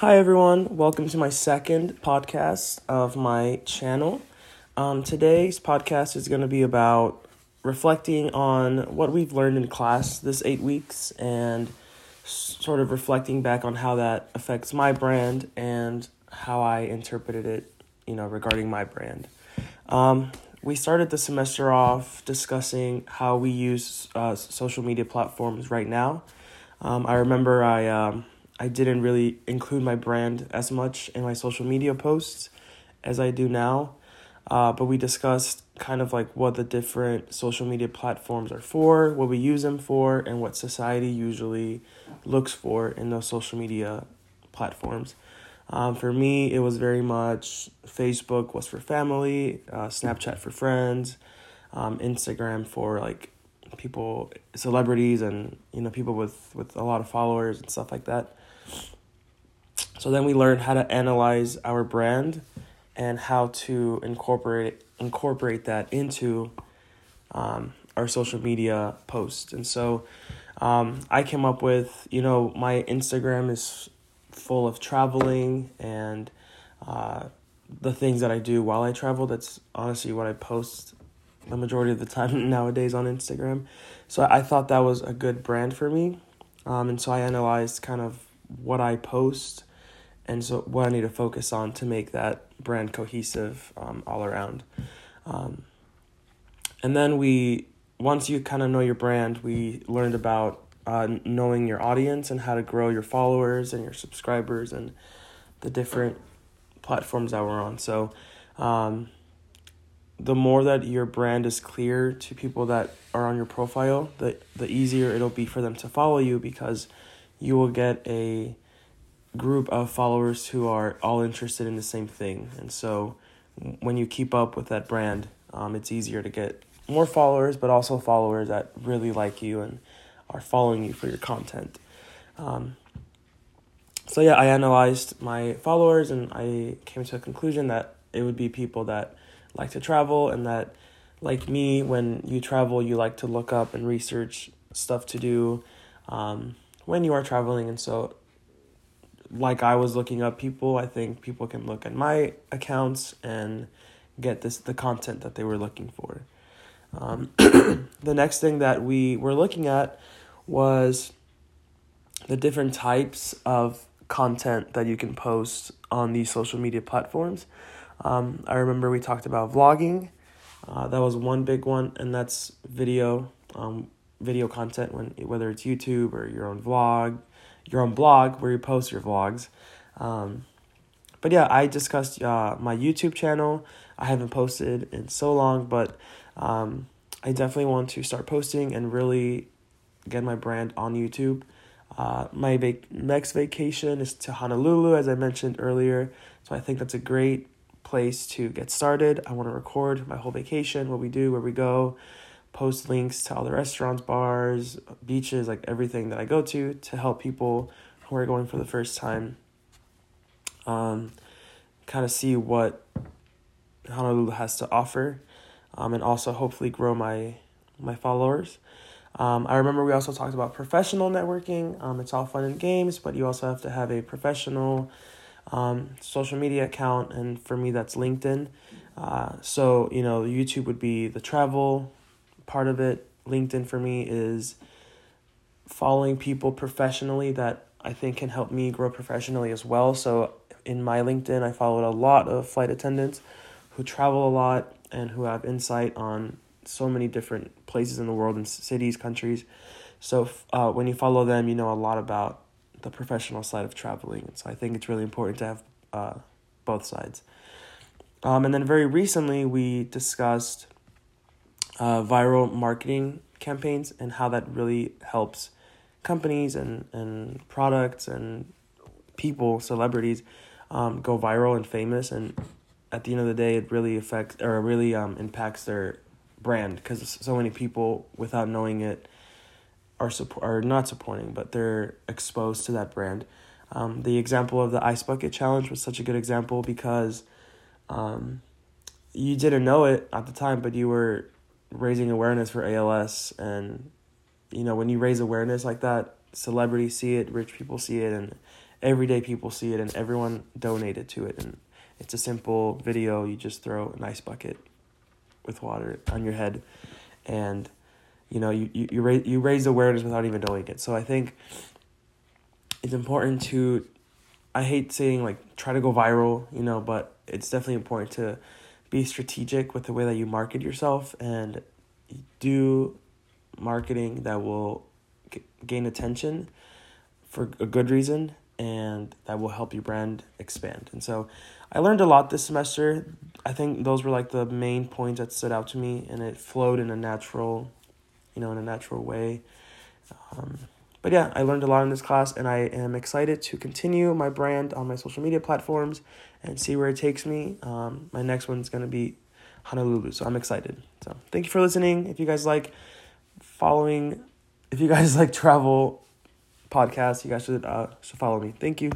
Hi, everyone. Welcome to my second podcast of my channel. Um, today's podcast is going to be about reflecting on what we've learned in class this eight weeks and sort of reflecting back on how that affects my brand and how I interpreted it, you know, regarding my brand. Um, we started the semester off discussing how we use uh, social media platforms right now. Um, I remember I. I didn't really include my brand as much in my social media posts as I do now. Uh, but we discussed kind of like what the different social media platforms are for, what we use them for, and what society usually looks for in those social media platforms. Um, for me, it was very much Facebook was for family, uh, Snapchat for friends, um, Instagram for like people, celebrities, and you know people with with a lot of followers and stuff like that. So then we learned how to analyze our brand and how to incorporate incorporate that into um, our social media posts. And so um, I came up with, you know, my Instagram is full of traveling and uh, the things that I do while I travel. That's honestly what I post the majority of the time nowadays on Instagram. So I thought that was a good brand for me. Um, and so I analyzed kind of what I post and so what I need to focus on to make that brand cohesive um, all around. Um, and then we, once you kind of know your brand, we learned about uh, knowing your audience and how to grow your followers and your subscribers and the different platforms that we're on. So, um, the more that your brand is clear to people that are on your profile, the the easier it'll be for them to follow you because you will get a group of followers who are all interested in the same thing. And so when you keep up with that brand, um, it's easier to get more followers, but also followers that really like you and are following you for your content. Um, so yeah, I analyzed my followers and I came to a conclusion that it would be people that like to travel and that like me when you travel you like to look up and research stuff to do um, when you are traveling and so like I was looking up people, I think people can look at my accounts and get this the content that they were looking for. Um, the next thing that we were looking at was the different types of content that you can post on these social media platforms. Um, I remember we talked about vlogging. Uh, that was one big one, and that's video, um, video content. When whether it's YouTube or your own vlog, your own blog where you post your vlogs. Um, but yeah, I discussed uh, my YouTube channel. I haven't posted in so long, but um, I definitely want to start posting and really get my brand on YouTube. Uh, my vac- next vacation is to Honolulu, as I mentioned earlier. So I think that's a great place to get started. I want to record my whole vacation, what we do, where we go, post links to all the restaurants, bars, beaches, like everything that I go to to help people who are going for the first time um, kind of see what Honolulu has to offer um, and also hopefully grow my my followers. Um, I remember we also talked about professional networking. Um, it's all fun and games, but you also have to have a professional um, social media account, and for me, that's LinkedIn. Uh, so you know, YouTube would be the travel part of it. LinkedIn for me is following people professionally that I think can help me grow professionally as well. So in my LinkedIn, I followed a lot of flight attendants who travel a lot and who have insight on so many different places in the world and cities, countries. So uh, when you follow them, you know a lot about the professional side of traveling. So I think it's really important to have uh, both sides. Um, and then very recently, we discussed uh, viral marketing campaigns and how that really helps companies and, and products and people, celebrities, um, go viral and famous. And at the end of the day, it really affects or really um, impacts their brand because so many people, without knowing it, are support are not supporting, but they're exposed to that brand. Um, the example of the ice bucket challenge was such a good example because um, you didn't know it at the time, but you were raising awareness for ALS and you know when you raise awareness like that celebrities see it rich people see it and everyday people see it and everyone donated to it. And it's a simple video you just throw an ice bucket with water on your head. And you know you you you raise, you raise awareness without even knowing it. So i think it's important to i hate saying like try to go viral you know but it's definitely important to be strategic with the way that you market yourself and do marketing that will g- gain attention for a good reason and that will help your brand expand. And so I learned a lot this semester. I think those were like the main points that stood out to me and it flowed in a natural, you know, in a natural way. Um, but yeah, I learned a lot in this class and I am excited to continue my brand on my social media platforms and see where it takes me. Um, my next one's going to be Honolulu, so I'm excited. So thank you for listening. If you guys like following, if you guys like travel podcasts, you guys should uh, should follow me. Thank you.